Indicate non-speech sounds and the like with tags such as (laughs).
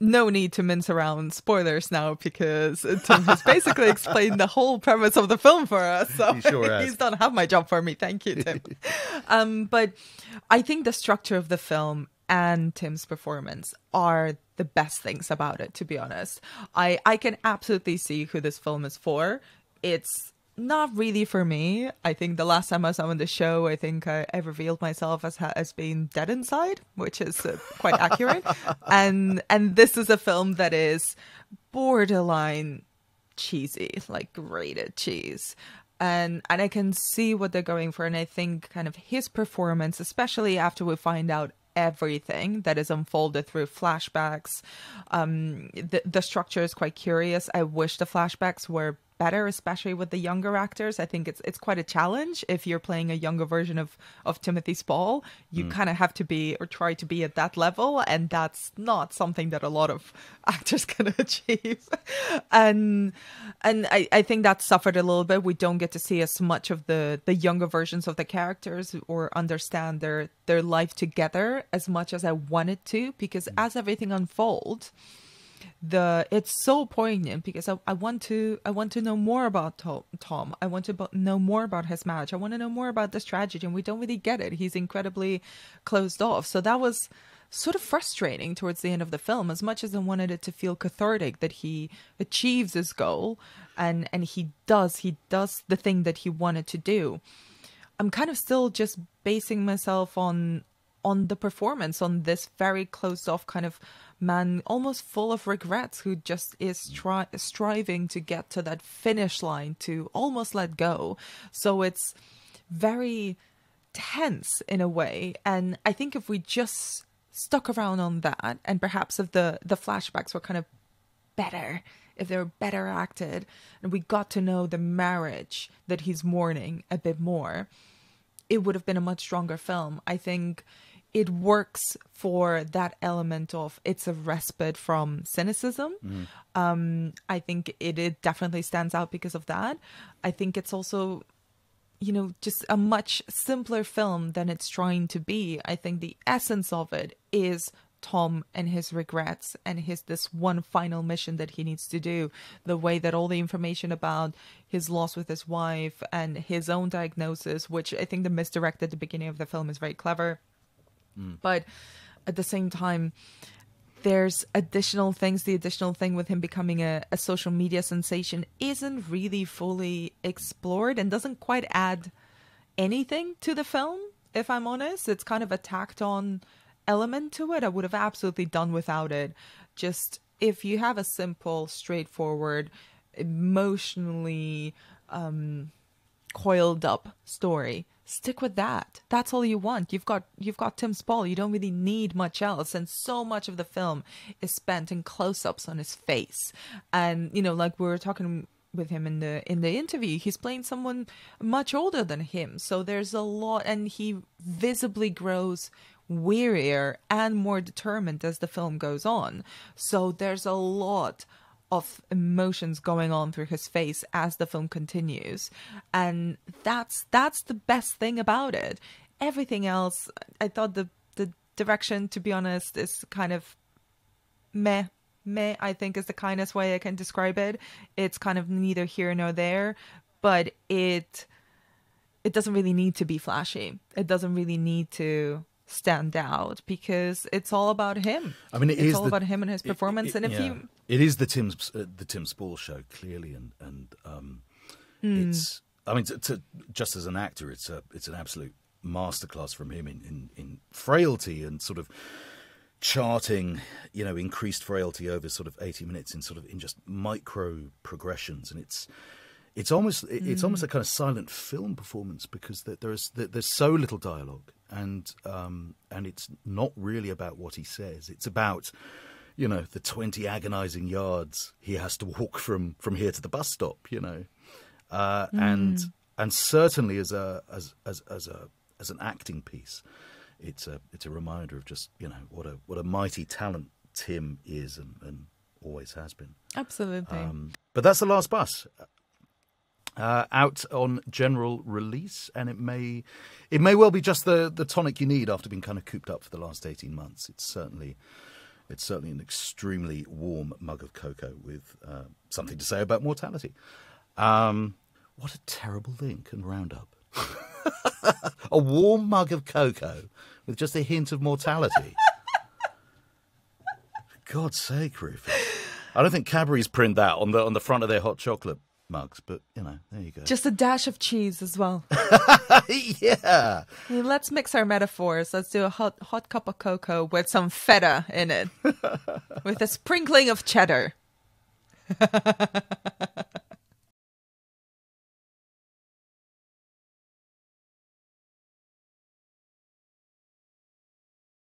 no need to mince around spoilers now because Tim has basically explained the whole premise of the film for us. So He sure has. he's done half my job for me. Thank you, Tim. (laughs) um, but I think the structure of the film and Tim's performance are the best things about it, to be honest. I, I can absolutely see who this film is for. It's not really for me. I think the last time I was on the show, I think I, I revealed myself as as being dead inside, which is uh, quite accurate. (laughs) and and this is a film that is borderline cheesy, like grated cheese. And and I can see what they're going for, and I think kind of his performance, especially after we find out everything that is unfolded through flashbacks. Um, the the structure is quite curious. I wish the flashbacks were better, especially with the younger actors. I think it's it's quite a challenge if you're playing a younger version of of Timothy Spall. You mm. kind of have to be or try to be at that level, and that's not something that a lot of (laughs) actors (laughs) can achieve. and and I, I think that suffered a little bit. We don't get to see as much of the the younger versions of the characters or understand their their life together as much as I wanted to, because mm. as everything unfolds the it's so poignant because I, I want to I want to know more about Tom. I want to know more about his marriage. I want to know more about this tragedy, and we don't really get it. He's incredibly closed off. So that was sort of frustrating towards the end of the film. As much as I wanted it to feel cathartic that he achieves his goal, and and he does he does the thing that he wanted to do. I'm kind of still just basing myself on on the performance on this very closed off kind of man almost full of regrets who just is mm. try- striving to get to that finish line to almost let go. So it's very tense in a way. And i think if we just stuck around on that and perhaps if the the flashbacks were kind of better if they were better acted and we got to know the marriage that he's mourning a bit more it would have been a much stronger film. I think it works for that element of it's a respite from cynicism. Um, I think it, it definitely stands out because of that. I think it's also, you know, just a much simpler film than it's trying to be. I think the essence of it is Tom and his regrets and his this one final mission that he needs to do. The way that all the information about his loss with his wife and his own diagnosis, which I think the misdirect at the beginning of the film is very clever. But at the same time, there's additional things. The additional thing with him becoming a, a social media sensation isn't really fully explored and doesn't quite add anything to the film, if I'm honest. It's kind of a tacked on element to it. I would have absolutely done without it. Just if you have a simple, straightforward, emotionally um, coiled up story, stick with that. That's all you want. You've got you've got Tim Spall. You don't really need much else. And so much of the film is spent in close-ups on his face. And you know, like we were talking with him in the in the interview he's playing someone much older than him so there's a lot and he visibly grows wearier and more determined as the film goes on so there's a lot of emotions going on through his face as the film continues. And that's that's the best thing about it. Everything else i thought the the direction to be honest is kind of meh. Meh i think is the kindest way i can describe it. It's kind of neither here nor there but it it doesn't really need to be flashy. It doesn't really need to stand out because it's all about him I mean, it it's is all the- about him and his performance it- and if yeah. you it is the Tim uh, the Tim Spall show clearly, and and um, Hmm. it's I mean, to, to, just as an actor, it's a it's an absolute masterclass from him in, in in frailty and sort of charting, you know, increased frailty over sort of eighty minutes in sort of in just micro progressions, and it's. It's almost it- it's almost a kind of silent film performance because there, there's there, there's so little dialogue and um, and it's not really about what he says. It's about you know the twenty agonizing yards he has to walk from from here to the bus stop. You know, uh, and and certainly as a as as as a as an acting piece, it's a it's a reminder of just you know what a what a mighty talent Tim is and, and always has been. absolutely Um, but that's the last bus. Uh, out on general release, and it may, it may well be just the, the tonic you need after being kind of cooped up for the last eighteen months. It's certainly, It's certainly an extremely warm mug of cocoa with uh, something to say about mortality. Um, what a terrible link and roundup. (laughs) a warm mug of cocoa with just a hint of mortality. God's sake, Rufus. I don't think Cadbury's print that on the on the front of their hot chocolate mugs, but you know, there you go. Just a dash of cheese as well. (laughs) yeah. Let's mix our metaphors. Let's do a hot hot cup of cocoa with some feta in it, (laughs) with a sprinkling of cheddar. (laughs)